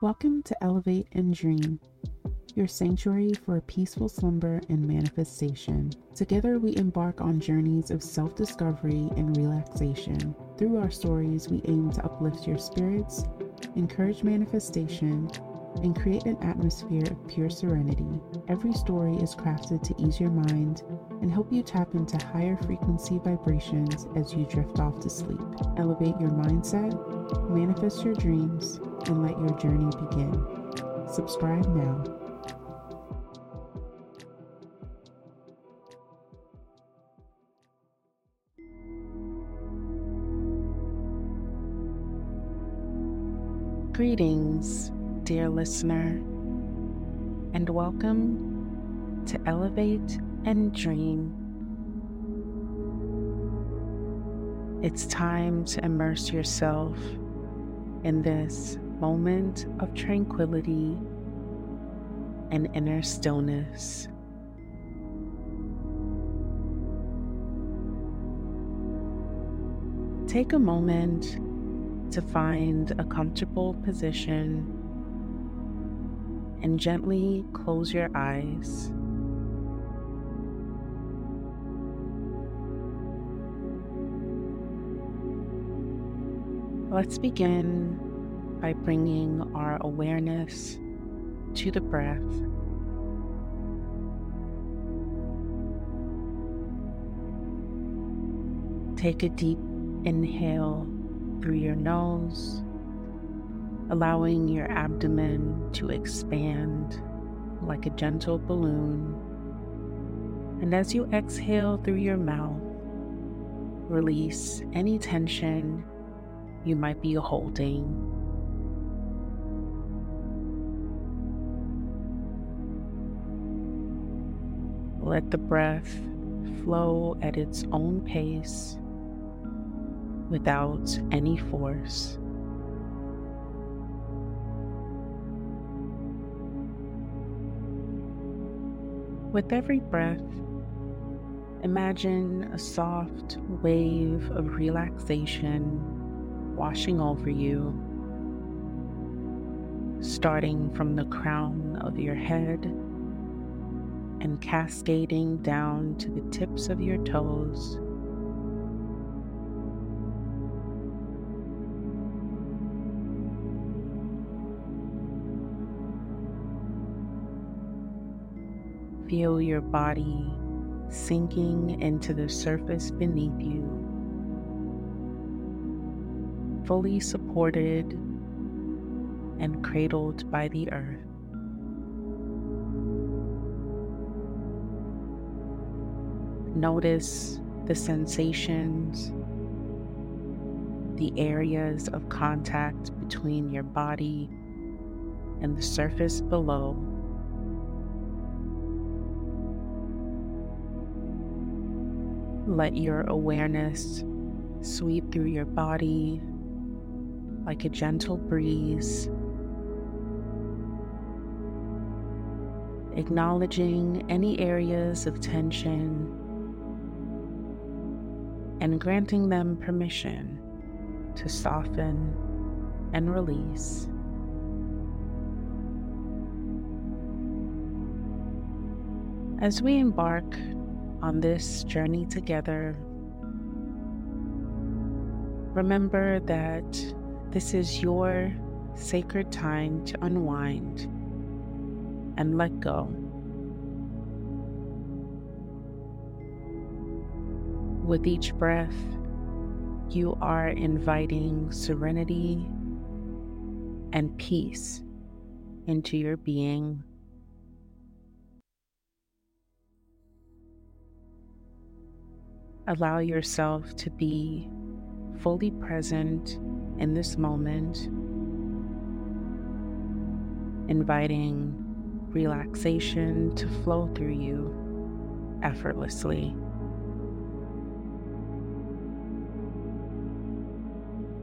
Welcome to Elevate and Dream, your sanctuary for peaceful slumber and manifestation. Together, we embark on journeys of self discovery and relaxation. Through our stories, we aim to uplift your spirits, encourage manifestation, and create an atmosphere of pure serenity. Every story is crafted to ease your mind and help you tap into higher frequency vibrations as you drift off to sleep. Elevate your mindset, manifest your dreams, and let your journey begin. Subscribe now. Greetings, dear listener, and welcome to Elevate and Dream. It's time to immerse yourself in this moment of tranquility and inner stillness. Take a moment to find a comfortable position and gently close your eyes. Let's begin by bringing our awareness to the breath. Take a deep inhale through your nose, allowing your abdomen to expand like a gentle balloon. And as you exhale through your mouth, release any tension you might be holding. Let the breath flow at its own pace without any force. With every breath, imagine a soft wave of relaxation washing over you, starting from the crown of your head and cascading down to the tips of your toes. Feel your body sinking into the surface beneath you, fully supported and cradled by the earth. Notice the sensations, the areas of contact between your body and the surface below. Let your awareness sweep through your body like a gentle breeze, acknowledging any areas of tension and granting them permission to soften and release. As we embark on this journey together, remember that this is your sacred time to unwind and let go. With each breath, you are inviting serenity and peace into your being. Allow yourself to be fully present in this moment, inviting relaxation to flow through you effortlessly.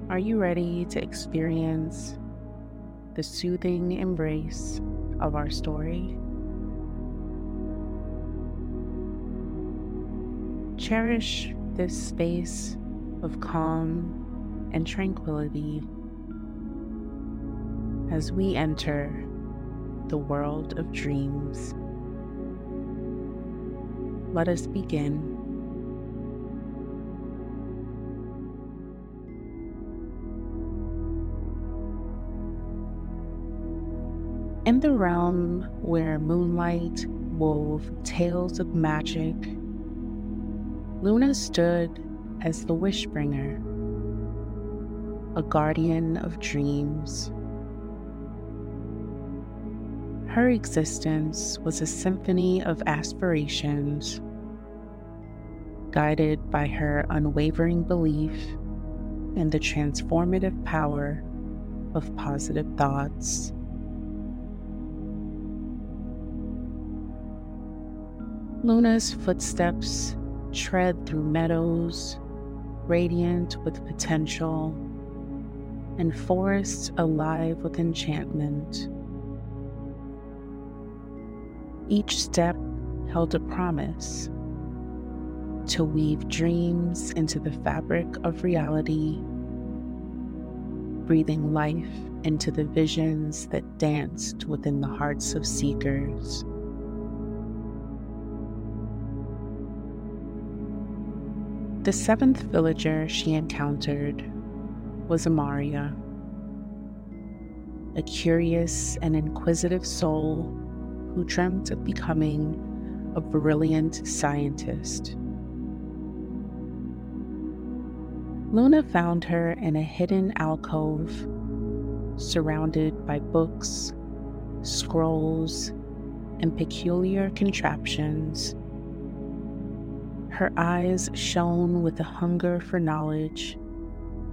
Are you ready to experience the soothing embrace of our story? Cherish this space of calm and tranquility as we enter the world of dreams. Let us begin. In the realm where moonlight wove tales of magic, Luna stood as the wishbringer, a guardian of dreams. Her existence was a symphony of aspirations, guided by her unwavering belief in the transformative power of positive thoughts. Luna's footsteps tread through meadows radiant with potential and forests alive with enchantment. Each step held a promise to weave dreams into the fabric of reality, breathing life into the visions that danced within the hearts of seekers. The seventh villager she encountered was Amariah, a curious and inquisitive soul who dreamt of becoming a brilliant scientist. Luna found her in a hidden alcove surrounded by books, scrolls, and peculiar contraptions. Her eyes shone with a hunger for knowledge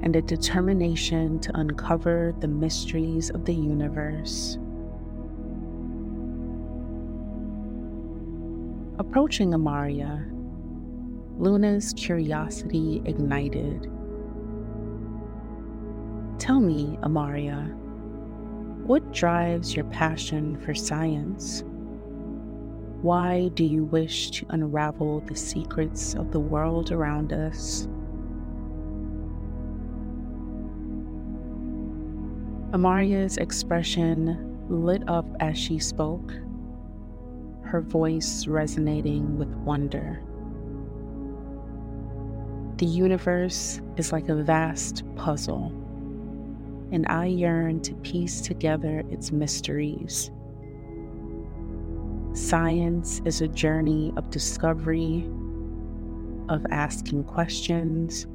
and a determination to uncover the mysteries of the universe. Approaching Amariah, Luna's curiosity ignited. Tell me, Amariah, what drives your passion for science? Why do you wish to unravel the secrets of the world around us? Amariah's expression lit up as she spoke, her voice resonating with wonder. The universe is like a vast puzzle, and I yearn to piece together its mysteries. Science is a journey of discovery, of asking questions,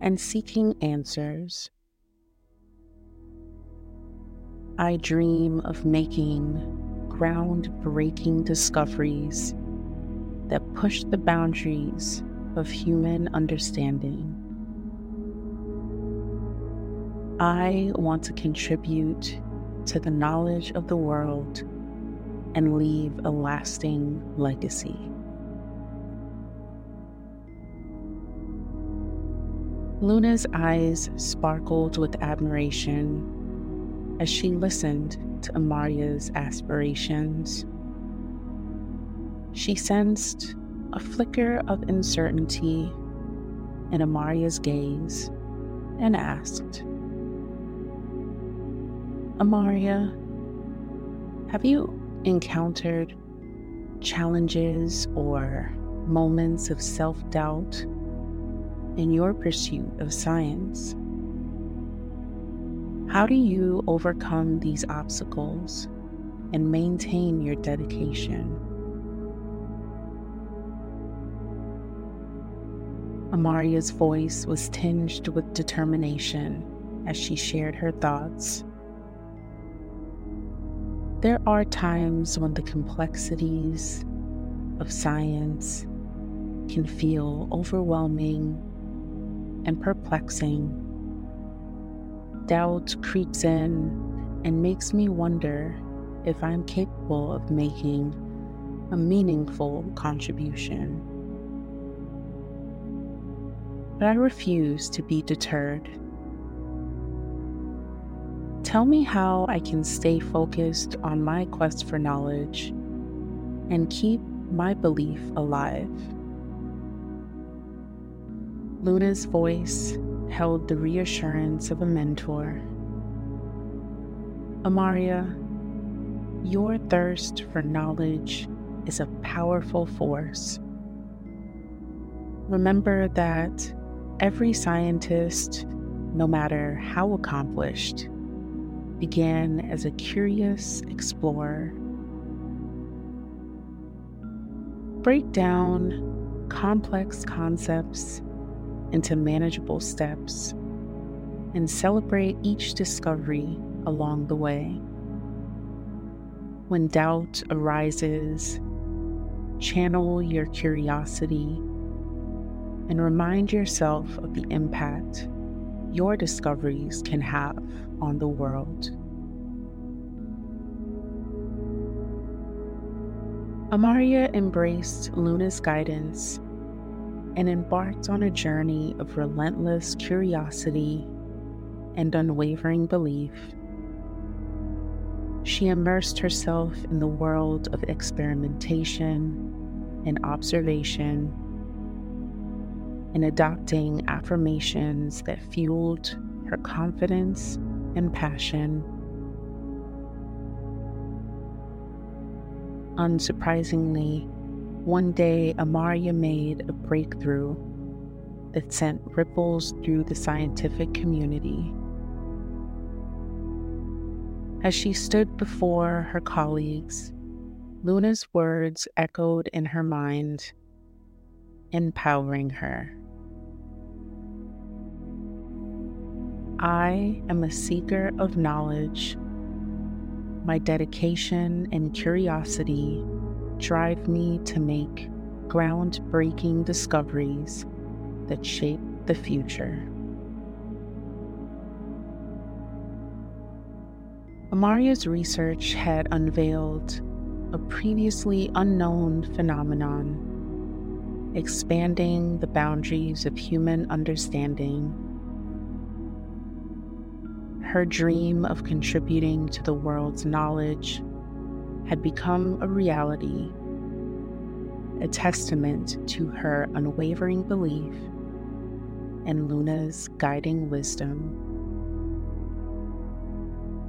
and seeking answers. I dream of making groundbreaking discoveries that push the boundaries of human understanding. I want to contribute to the knowledge of the world and leave a lasting legacy. Luna's eyes sparkled with admiration as she listened to Amariah's aspirations. She sensed a flicker of uncertainty in Amariah's gaze and asked, Amariah, have you encountered challenges or moments of self doubt in your pursuit of science? How do you overcome these obstacles and maintain your dedication? Amariah's voice was tinged with determination as she shared her thoughts. There are times when the complexities of science can feel overwhelming and perplexing doubt creeps in and makes me wonder if I'm capable of making a meaningful contribution. But I refuse to be deterred. Tell me how I can stay focused on my quest for knowledge and keep my belief alive. Luna's voice held the reassurance of a mentor. Amariah, your thirst for knowledge is a powerful force. Remember that every scientist, no matter how accomplished, began as a curious explorer. Break down complex concepts into manageable steps and celebrate each discovery along the way. When doubt arises, channel your curiosity and remind yourself of the impact your discoveries can have on the world. Amariah embraced Luna's guidance and embarked on a journey of relentless curiosity and unwavering belief. She immersed herself in the world of experimentation and observation, and adopting affirmations that fueled her confidence and passion. Unsurprisingly, one day Amariah made a breakthrough that sent ripples through the scientific community. As she stood before her colleagues, Luna's words echoed in her mind, empowering her. I am a seeker of knowledge. My dedication and curiosity drive me to make groundbreaking discoveries that shape the future. Amariah's research had unveiled a previously unknown phenomenon, expanding the boundaries of human understanding. Her dream of contributing to the world's knowledge had become a reality, a testament to her unwavering belief and Luna's guiding wisdom.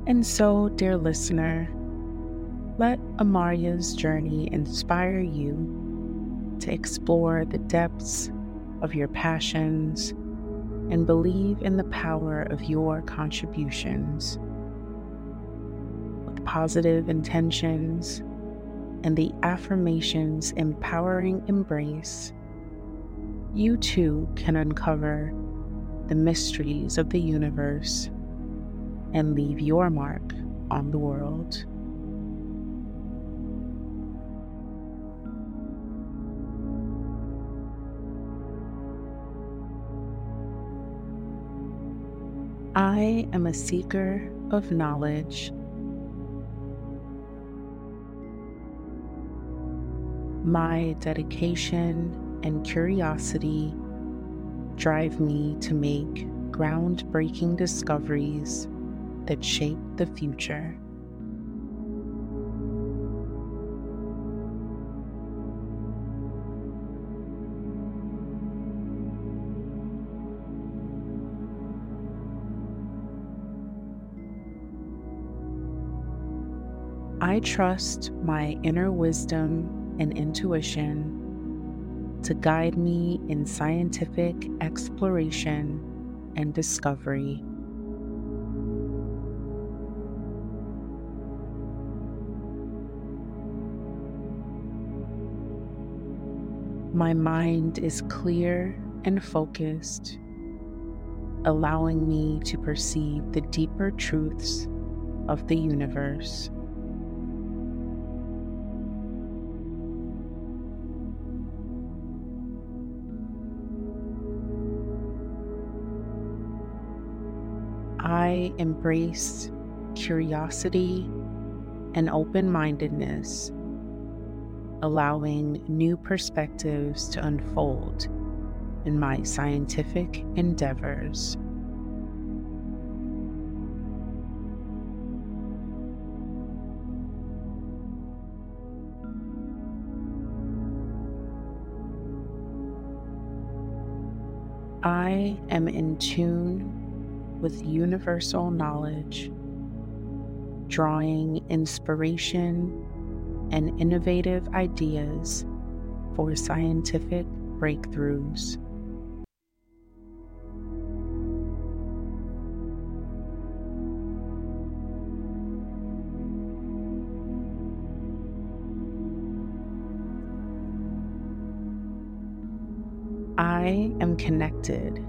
And so, dear listener, let Amariah's journey inspire you to explore the depths of your passions and believe in the power of your contributions. Positive intentions and the affirmations empowering embrace, you too can uncover the mysteries of the universe and leave your mark on the world. I am a seeker of knowledge. My dedication and curiosity drive me to make groundbreaking discoveries that shape the future. I trust my inner wisdom and intuition to guide me in scientific exploration and discovery. My mind is clear and focused, allowing me to perceive the deeper truths of the universe. Embrace curiosity and open mindedness allowing new perspectives to unfold in my scientific endeavors. I am in tune with universal knowledge, drawing inspiration and innovative ideas for scientific breakthroughs. I am connected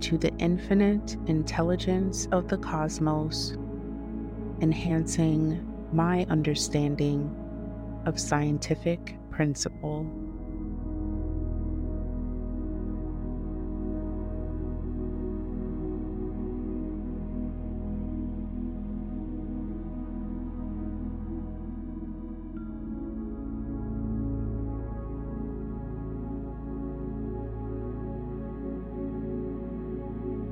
to the infinite intelligence of the cosmos, enhancing my understanding of scientific principle.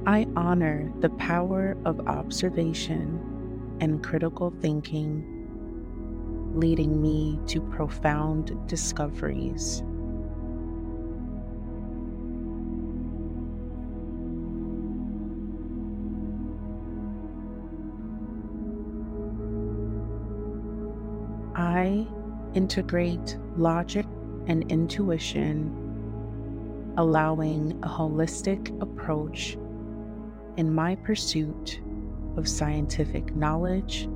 I honor the power of observation and critical thinking, leading me to profound discoveries. I integrate logic and intuition, allowing a holistic approach in my pursuit of scientific knowledge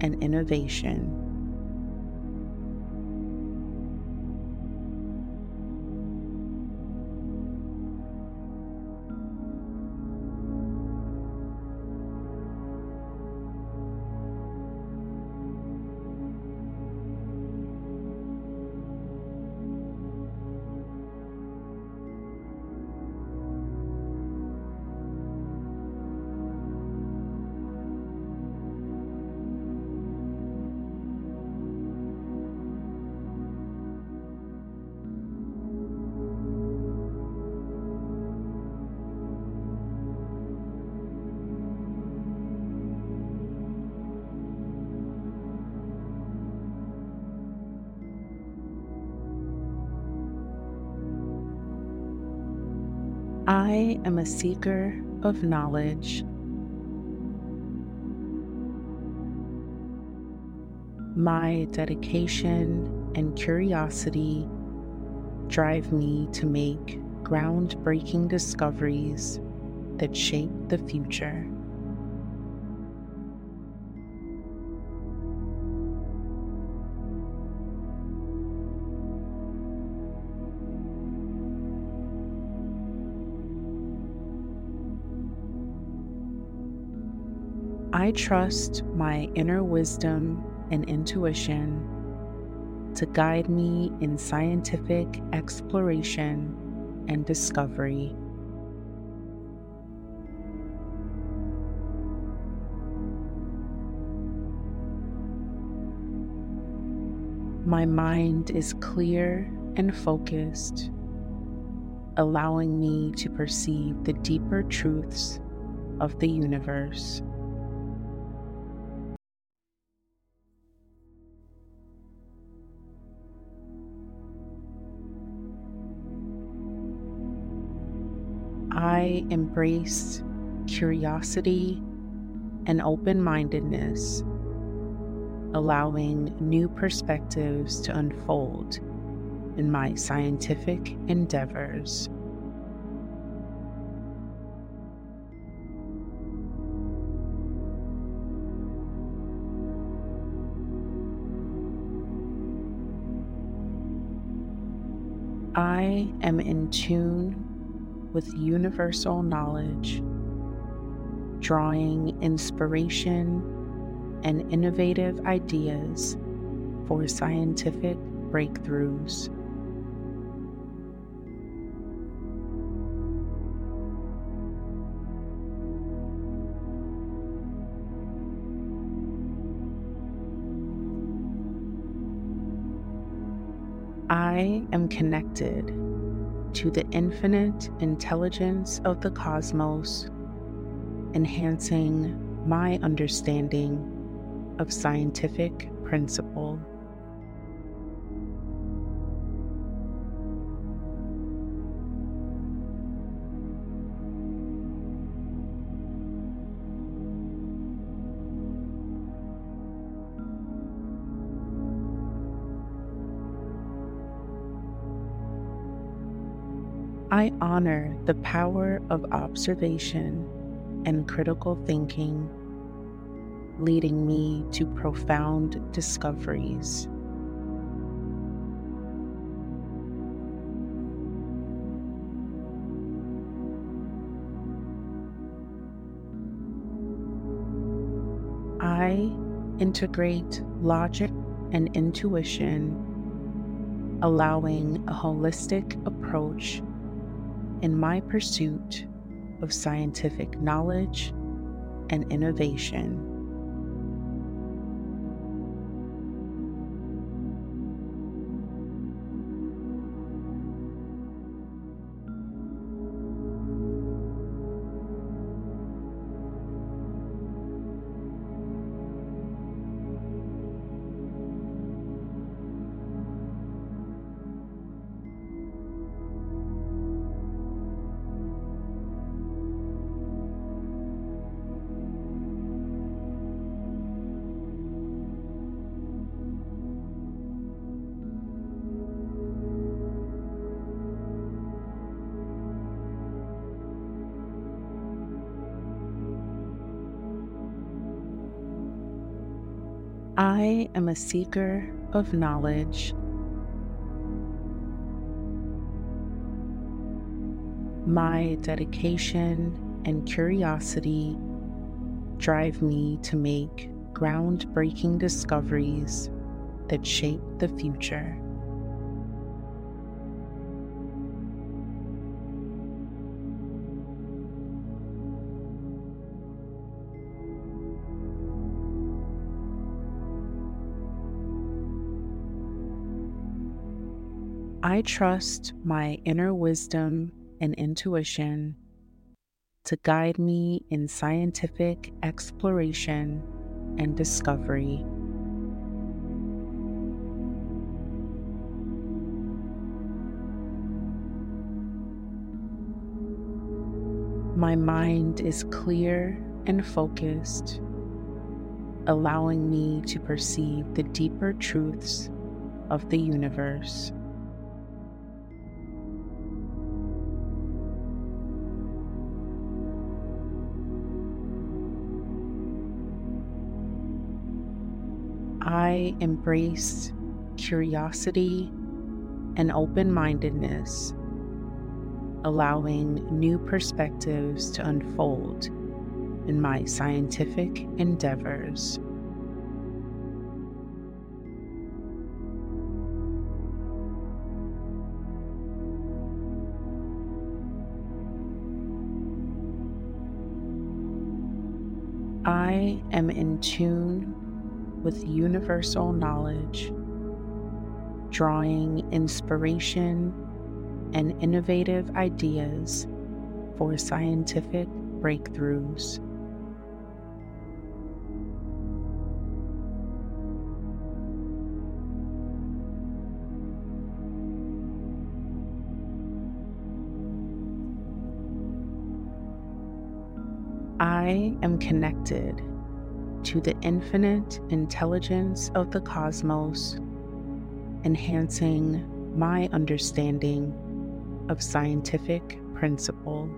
and innovation. I am a seeker of knowledge. My dedication and curiosity drive me to make groundbreaking discoveries that shape the future. I trust my inner wisdom and intuition to guide me in scientific exploration and discovery. My mind is clear and focused, allowing me to perceive the deeper truths of the universe. I embrace curiosity and open mindedness, allowing new perspectives to unfold in my scientific endeavors. I am in tune with universal knowledge, drawing inspiration and innovative ideas for scientific breakthroughs. I am connected to the infinite intelligence of the cosmos, enhancing my understanding of scientific principle. I honor the power of observation and critical thinking, leading me to profound discoveries. I integrate logic and intuition, allowing a holistic approach in my pursuit of scientific knowledge and innovation. Am a seeker of knowledge. My dedication and curiosity drive me to make groundbreaking discoveries that shape the future. I trust my inner wisdom and intuition to guide me in scientific exploration and discovery. My mind is clear and focused, allowing me to perceive the deeper truths of the universe. I embrace curiosity and open mindedness, allowing new perspectives to unfold in my scientific endeavors. I am in tune with universal knowledge, drawing inspiration and innovative ideas for scientific breakthroughs. I am connected to the infinite intelligence of the cosmos, enhancing my understanding of scientific principle.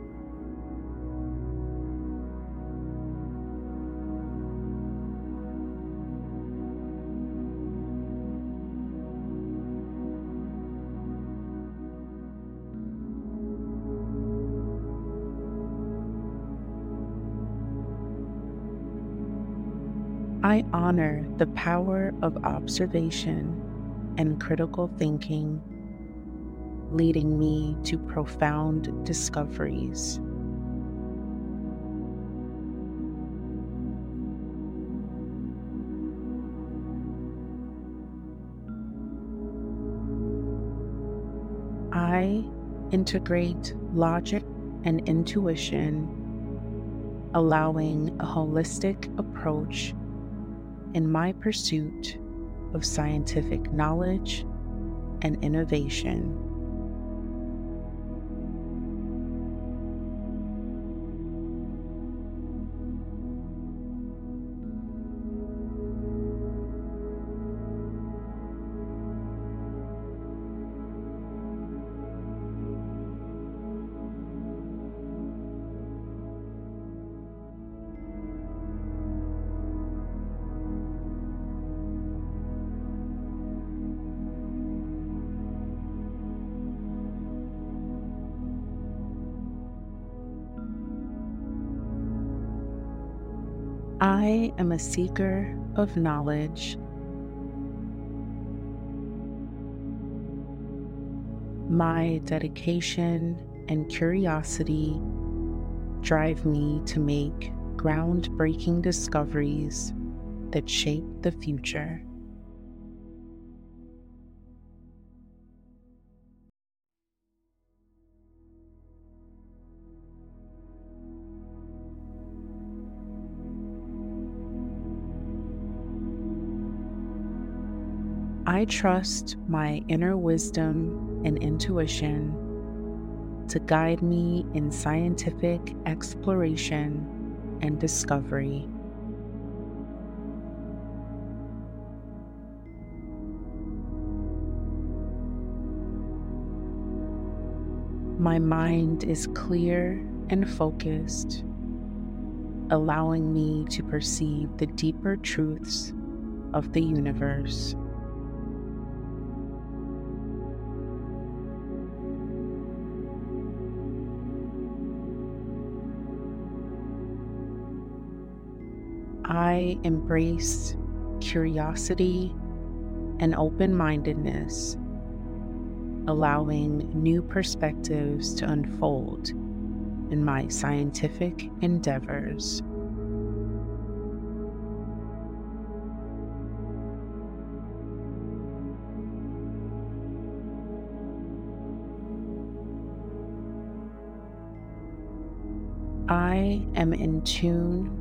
I honor the power of observation and critical thinking, leading me to profound discoveries. I integrate logic and intuition, allowing a holistic approach in my pursuit of scientific knowledge and innovation. Am a seeker of knowledge. My dedication and curiosity drive me to make groundbreaking discoveries that shape the future. I trust my inner wisdom and intuition to guide me in scientific exploration and discovery. My mind is clear and focused, allowing me to perceive the deeper truths of the universe. I embrace curiosity and open mindedness, allowing new perspectives to unfold in my scientific endeavors. I am in tune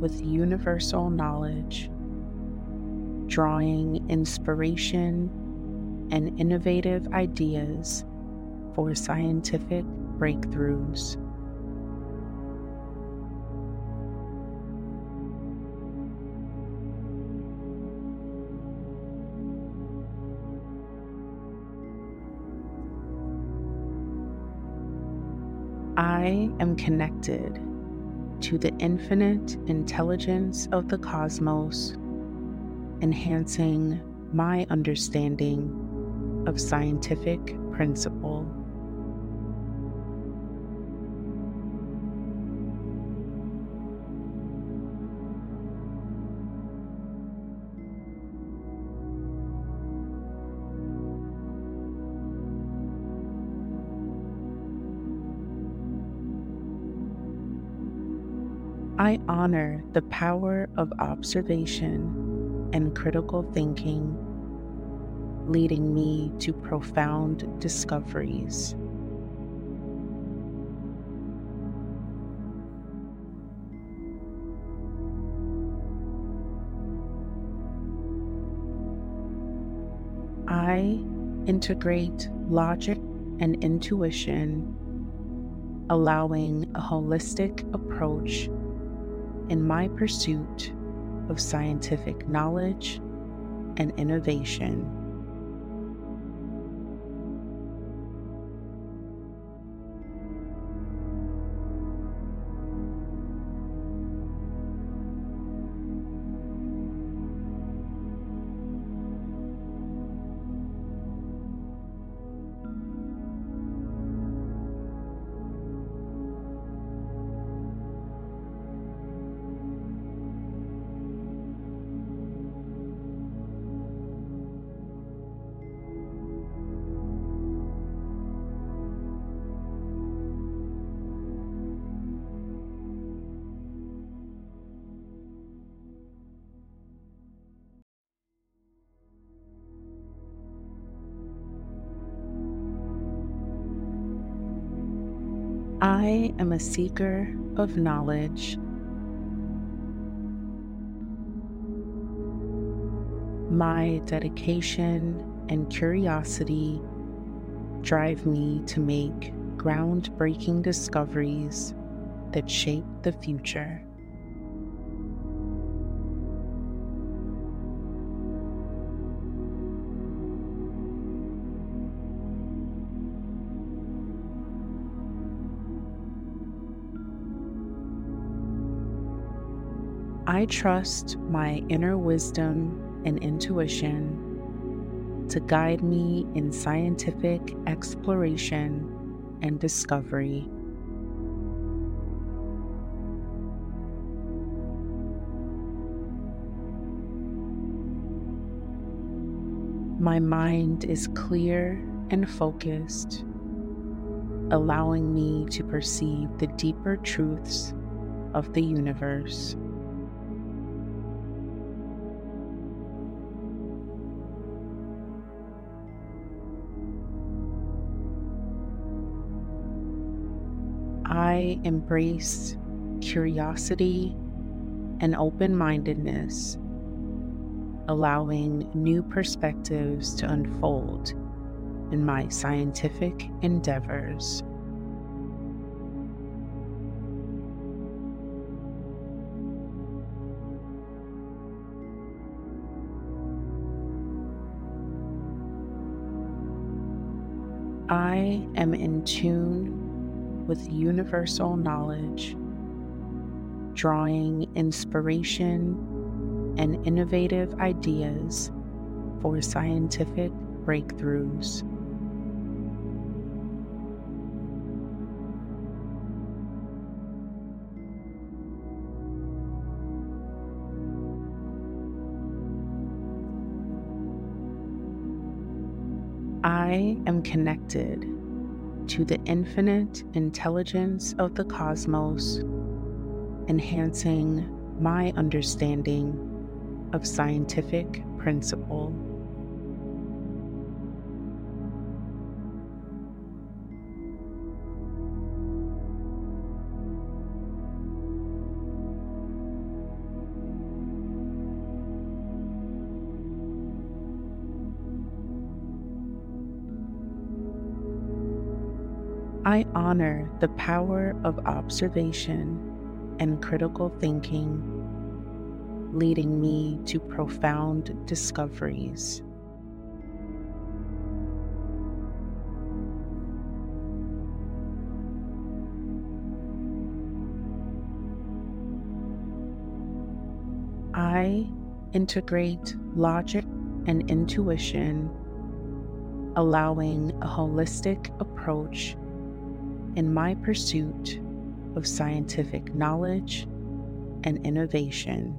with universal knowledge, drawing inspiration and innovative ideas for scientific breakthroughs. I am connected to the infinite intelligence of the cosmos, enhancing my understanding of scientific principle. I honor the power of observation and critical thinking, leading me to profound discoveries. I integrate logic and intuition, allowing a holistic approach in my pursuit of scientific knowledge and innovation. Am a seeker of knowledge. My dedication and curiosity drive me to make groundbreaking discoveries that shape the future. I trust my inner wisdom and intuition to guide me in scientific exploration and discovery. My mind is clear and focused, allowing me to perceive the deeper truths of the universe. Embrace curiosity and open mindedness, allowing new perspectives to unfold in my scientific endeavors. I am in tune with universal knowledge, drawing inspiration and innovative ideas for scientific breakthroughs. I am connected to the infinite intelligence of the cosmos, enhancing my understanding of scientific principle. I honor the power of observation and critical thinking, leading me to profound discoveries. I integrate logic and intuition, allowing a holistic approach in my pursuit of scientific knowledge and innovation.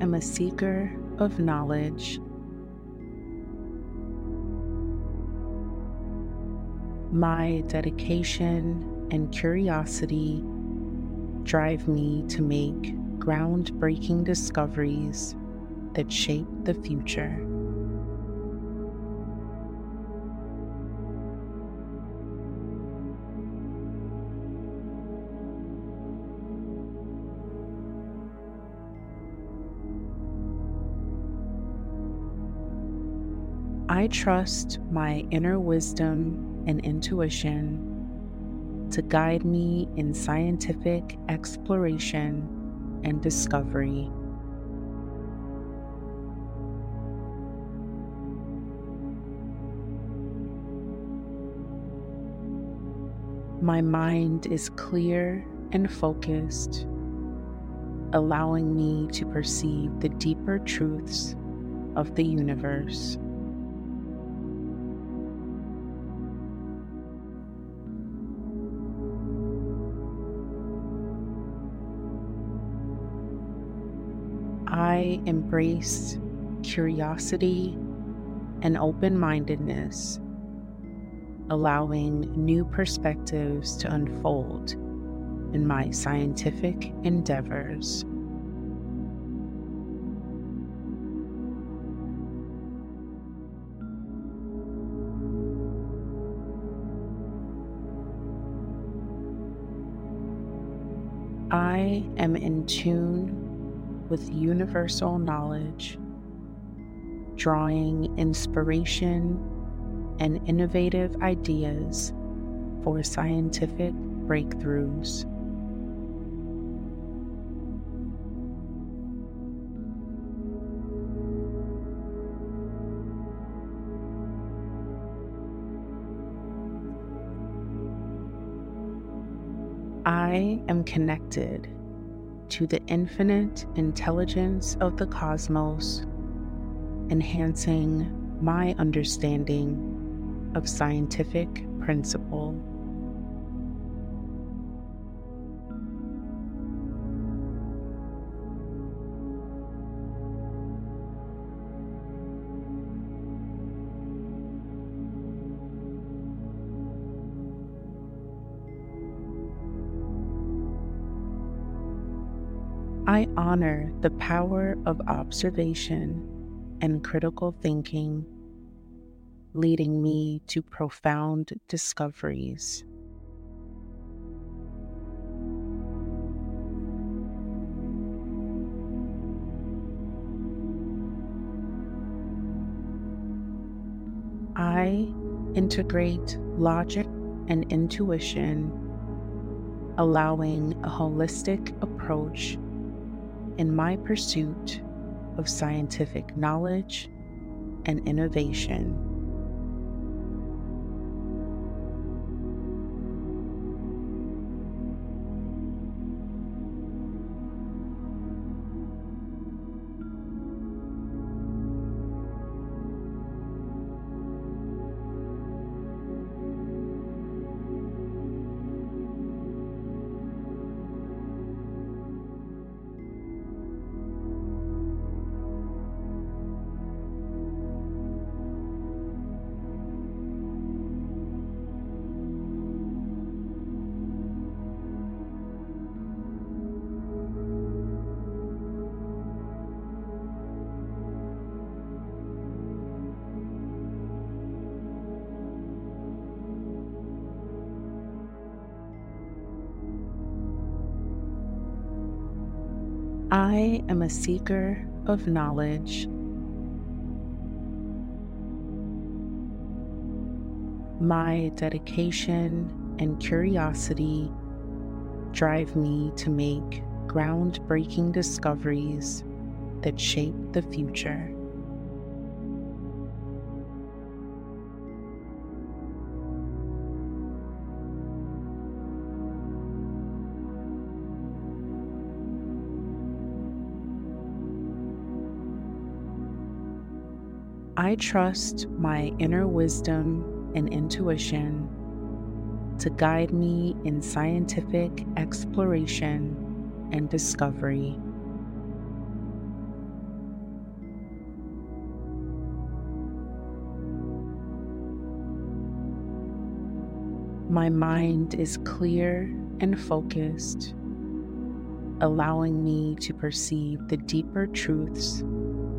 I am a seeker of knowledge. My dedication and curiosity drive me to make groundbreaking discoveries that shape the future. I trust my inner wisdom and intuition to guide me in scientific exploration and discovery. My mind is clear and focused, allowing me to perceive the deeper truths of the universe. embrace curiosity and open mindedness, allowing new perspectives to unfold in my scientific endeavors. I am in tune with universal knowledge, drawing inspiration and innovative ideas for scientific breakthroughs. I am connected to the infinite intelligence of the cosmos, enhancing my understanding of scientific principle. I honor the power of observation and critical thinking, leading me to profound discoveries. I integrate logic and intuition, allowing a holistic approach in my pursuit of scientific knowledge and innovation. I am a seeker of knowledge. My dedication and curiosity drive me to make groundbreaking discoveries that shape the future. I trust my inner wisdom and intuition to guide me in scientific exploration and discovery. My mind is clear and focused, allowing me to perceive the deeper truths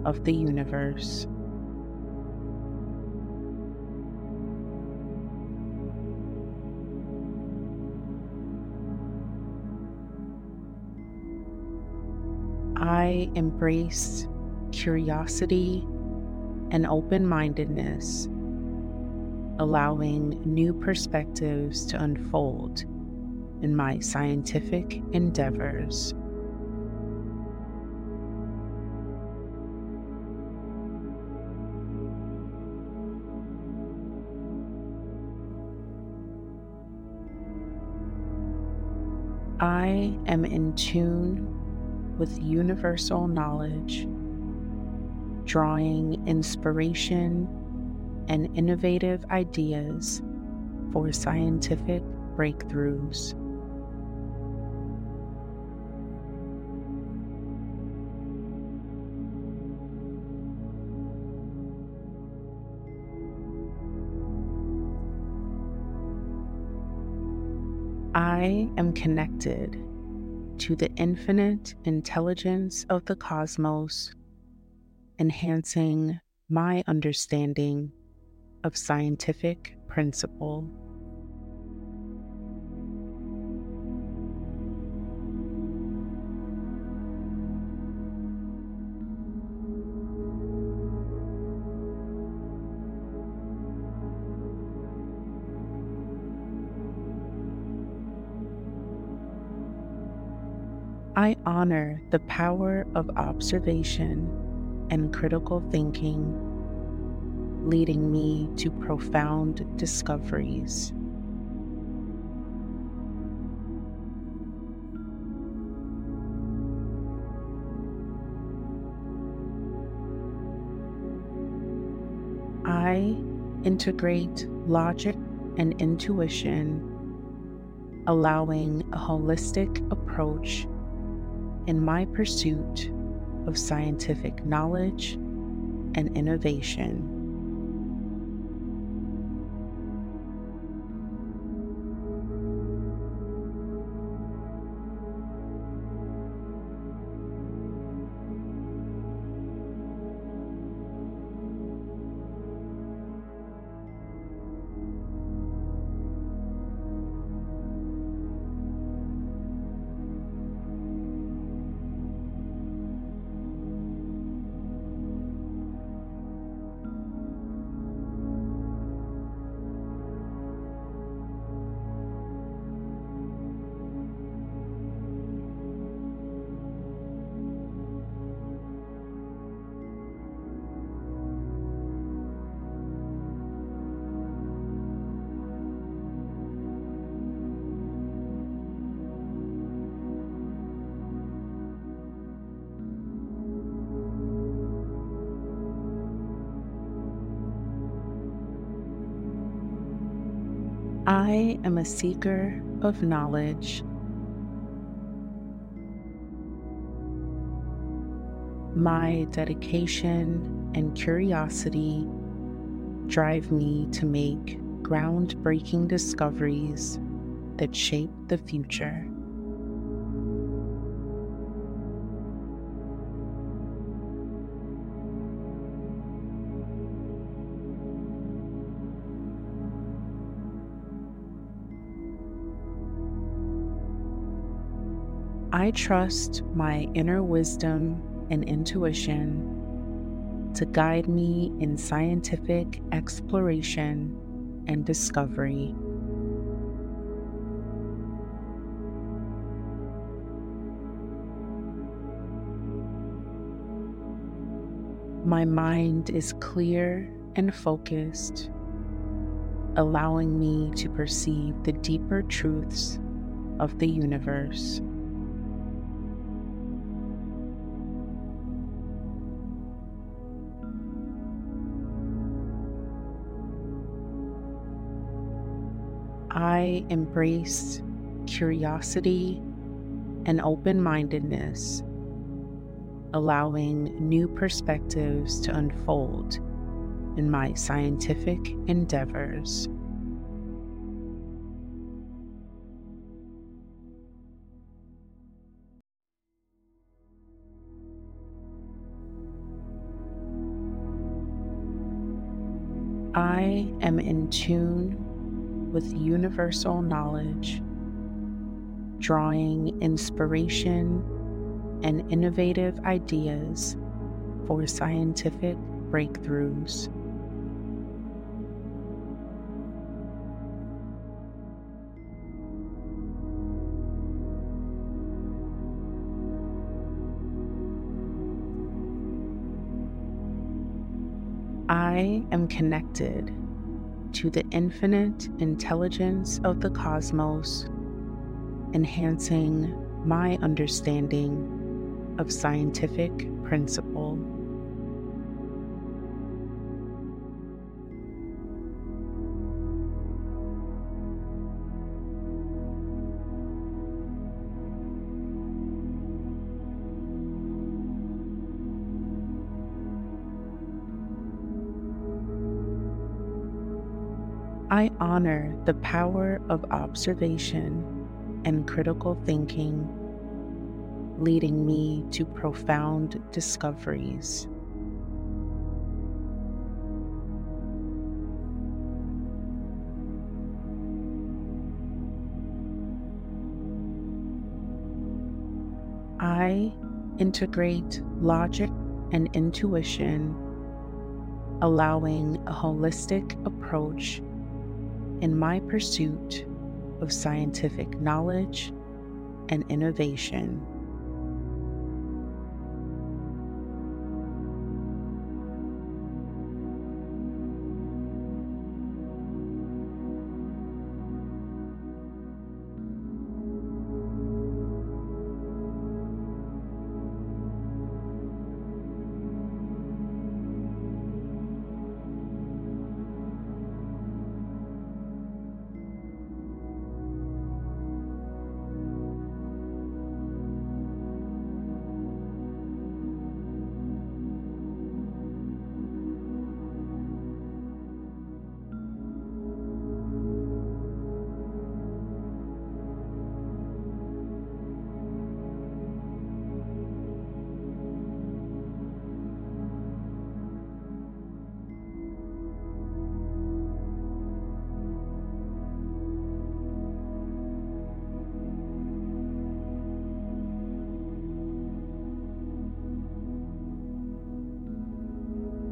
of the universe. I embrace curiosity and open mindedness, allowing new perspectives to unfold in my scientific endeavors. I am in tune with universal knowledge, drawing inspiration and innovative ideas for scientific breakthroughs. I am connected to the infinite intelligence of the cosmos, enhancing my understanding of scientific principle. I honor the power of observation and critical thinking, leading me to profound discoveries. I integrate logic and intuition, allowing a holistic approach in my pursuit of scientific knowledge and innovation. I am a seeker of knowledge. My dedication and curiosity drive me to make groundbreaking discoveries that shape the future. I trust my inner wisdom and intuition to guide me in scientific exploration and discovery. My mind is clear and focused, allowing me to perceive the deeper truths of the universe. I embrace curiosity and open mindedness, allowing new perspectives to unfold in my scientific endeavors. I am in tune with universal knowledge, drawing inspiration and innovative ideas for scientific breakthroughs. I am connected to the infinite intelligence of the cosmos, enhancing my understanding of scientific principle. Honor the power of observation and critical thinking, leading me to profound discoveries. I integrate logic and intuition, allowing a holistic approach in my pursuit of scientific knowledge and innovation.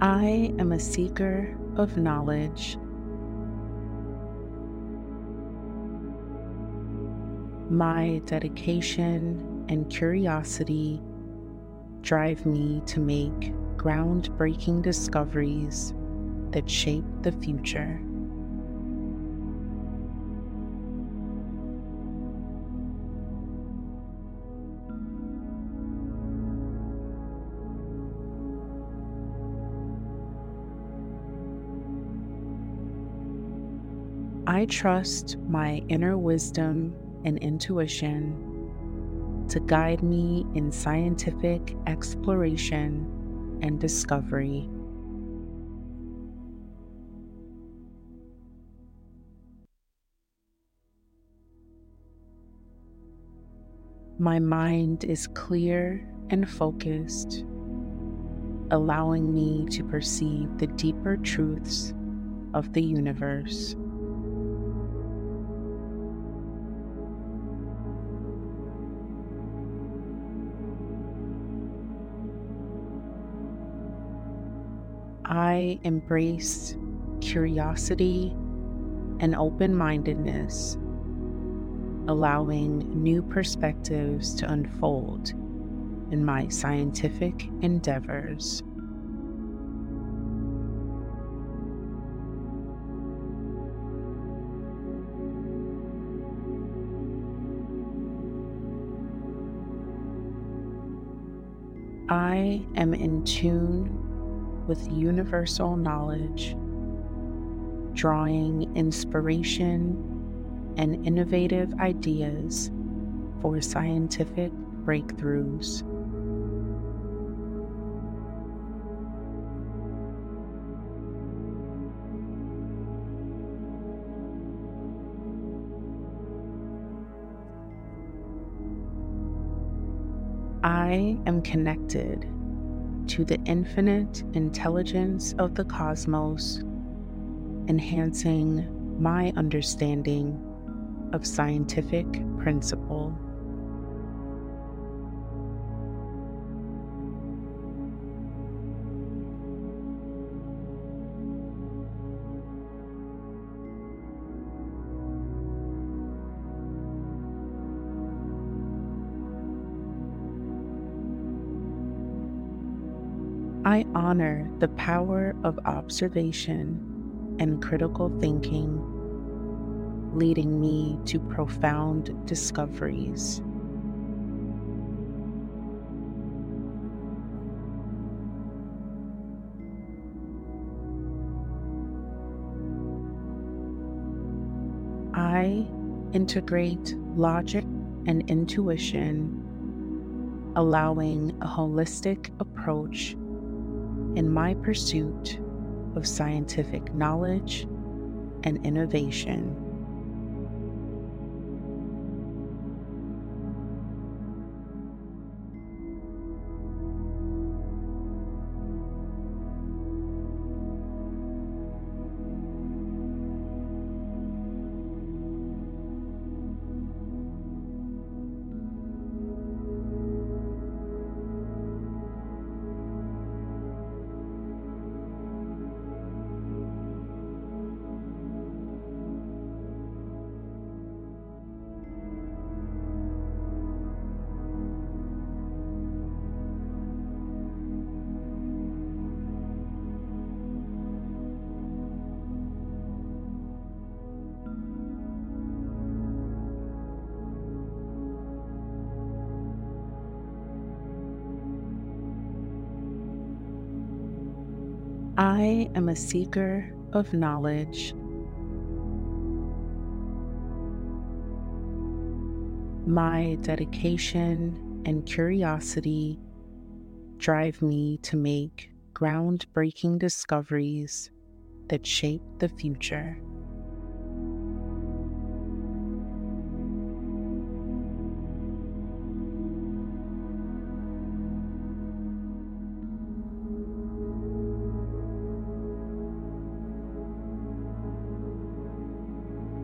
I am a seeker of knowledge. My dedication and curiosity drive me to make groundbreaking discoveries that shape the future. I trust my inner wisdom and intuition to guide me in scientific exploration and discovery. My mind is clear and focused, allowing me to perceive the deeper truths of the universe. I embrace curiosity and open mindedness, allowing new perspectives to unfold in my scientific endeavors. I am in tune with universal knowledge, drawing inspiration and innovative ideas for scientific breakthroughs. I am connected to the infinite intelligence of the cosmos, enhancing my understanding of scientific principle. I honor the power of observation and critical thinking, leading me to profound discoveries. I integrate logic and intuition, allowing a holistic approach in my pursuit of scientific knowledge and innovation. Am a seeker of knowledge. My dedication and curiosity drive me to make groundbreaking discoveries that shape the future.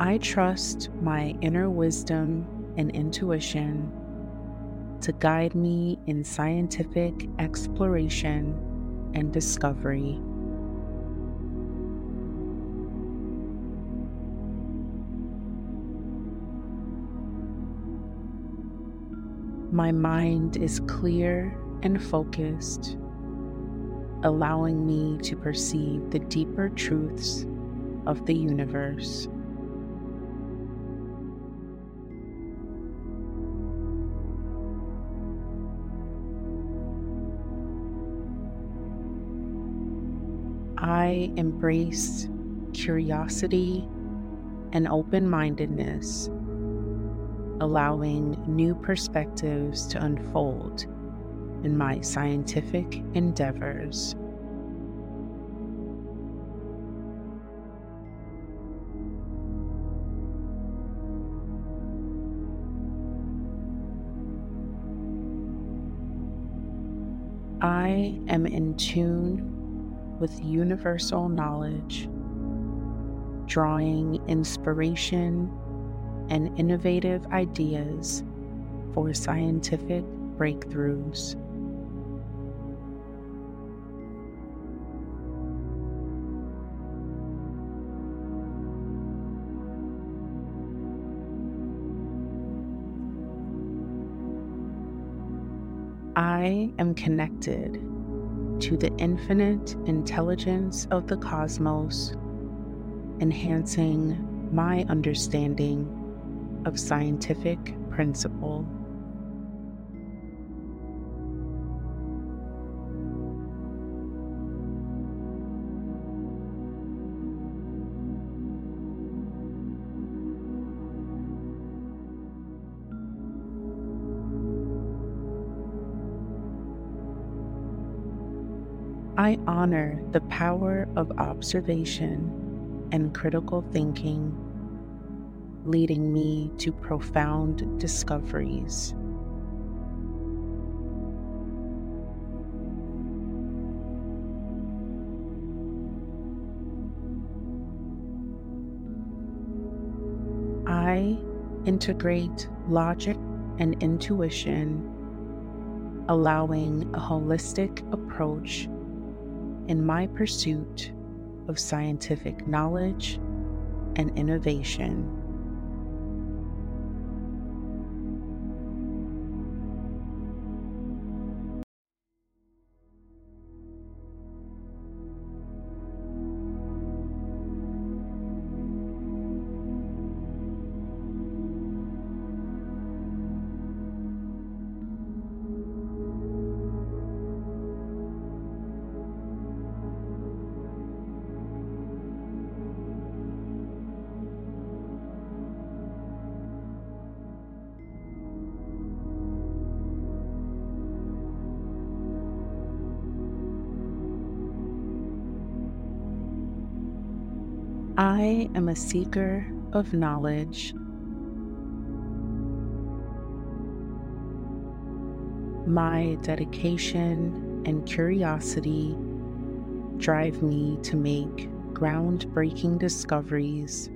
I trust my inner wisdom and intuition to guide me in scientific exploration and discovery. My mind is clear and focused, allowing me to perceive the deeper truths of the universe. I embrace curiosity and open mindedness, allowing new perspectives to unfold in my scientific endeavors. I am in tune with universal knowledge, drawing inspiration and innovative ideas for scientific breakthroughs. I am connected to the infinite intelligence of the cosmos, enhancing my understanding of scientific principle. I honor the power of observation and critical thinking, leading me to profound discoveries. I integrate logic and intuition, allowing a holistic approach in my pursuit of scientific knowledge and innovation. I am a seeker of knowledge. My dedication and curiosity drive me to make groundbreaking discoveries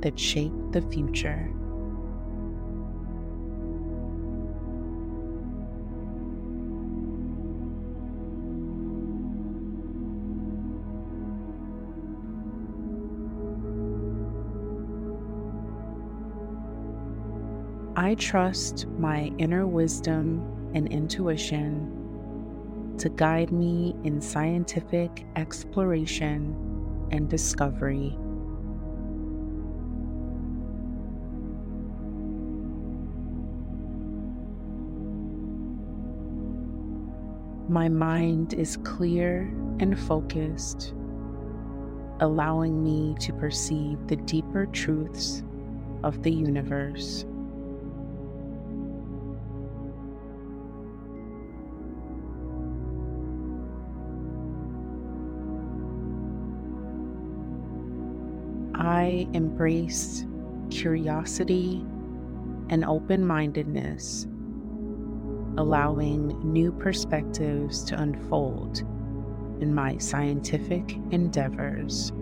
that shape the future. I trust my inner wisdom and intuition to guide me in scientific exploration and discovery. My mind is clear and focused, allowing me to perceive the deeper truths of the universe. I embrace curiosity and open mindedness, allowing new perspectives to unfold in my scientific endeavors.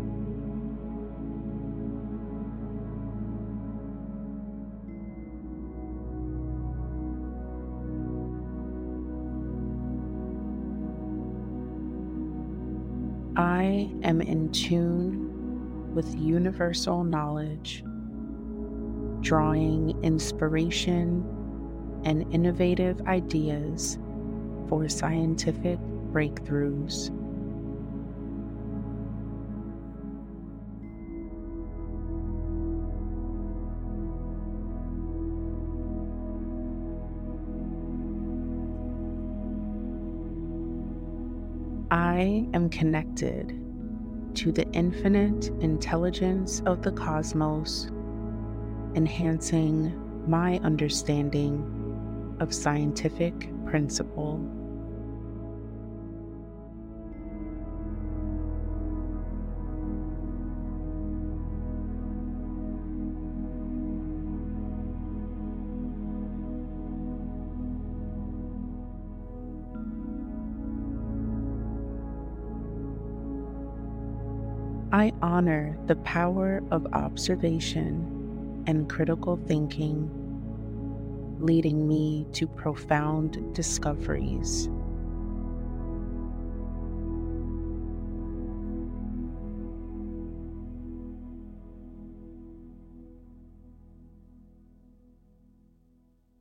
I am in tune with universal knowledge, drawing inspiration and innovative ideas for scientific breakthroughs. I am connected to the infinite intelligence of the cosmos, enhancing my understanding of scientific principle. I honor the power of observation and critical thinking, leading me to profound discoveries.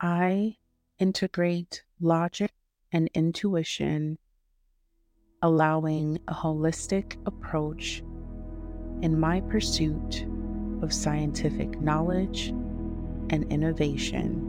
I integrate logic and intuition, allowing a holistic approach in my pursuit of scientific knowledge and innovation.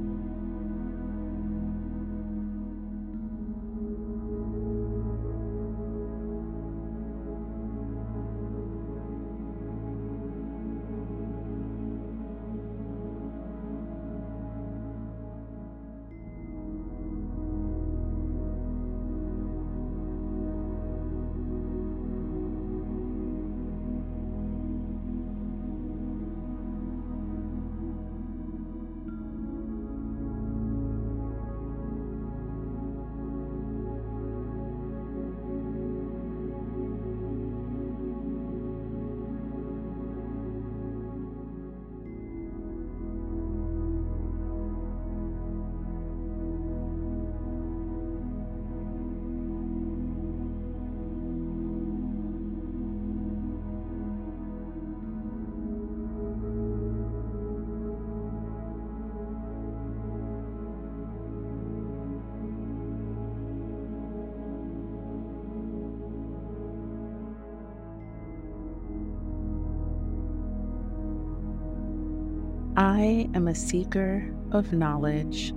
Am a seeker of knowledge.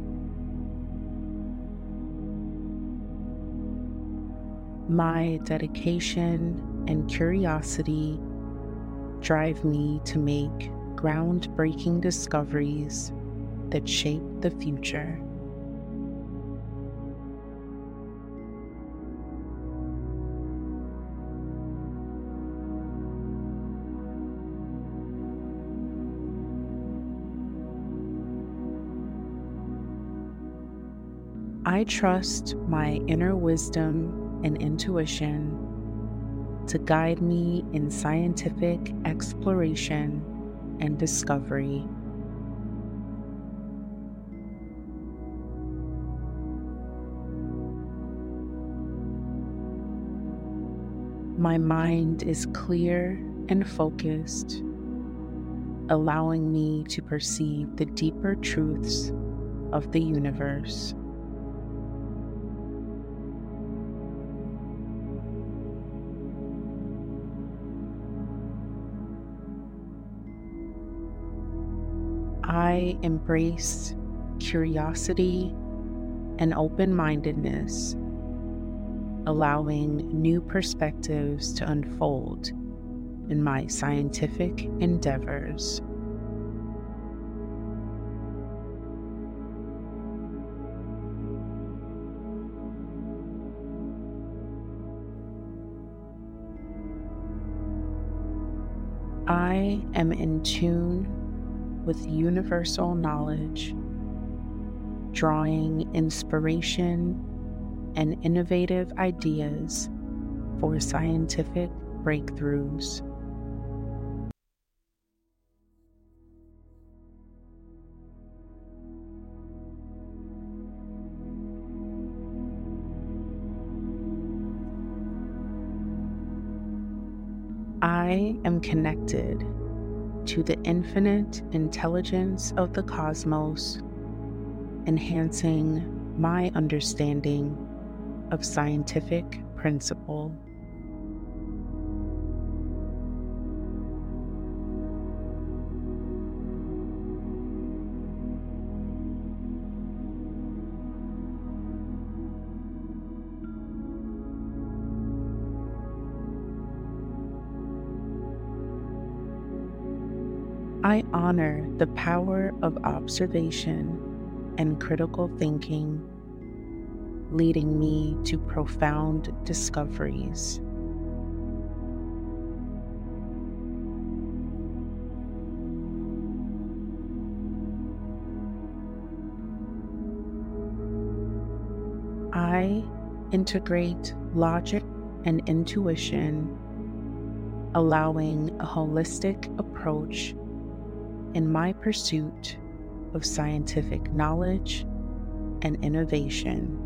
My dedication and curiosity drive me to make groundbreaking discoveries that shape the future. I trust my inner wisdom and intuition to guide me in scientific exploration and discovery. My mind is clear and focused, allowing me to perceive the deeper truths of the universe. I embrace curiosity and open mindedness, allowing new perspectives to unfold in my scientific endeavors. I am in tune with universal knowledge, drawing inspiration and innovative ideas for scientific breakthroughs. I am connected to the infinite intelligence of the cosmos, enhancing my understanding of scientific principle. I honor the power of observation and critical thinking, leading me to profound discoveries. I integrate logic and intuition, allowing a holistic approach in my pursuit of scientific knowledge and innovation.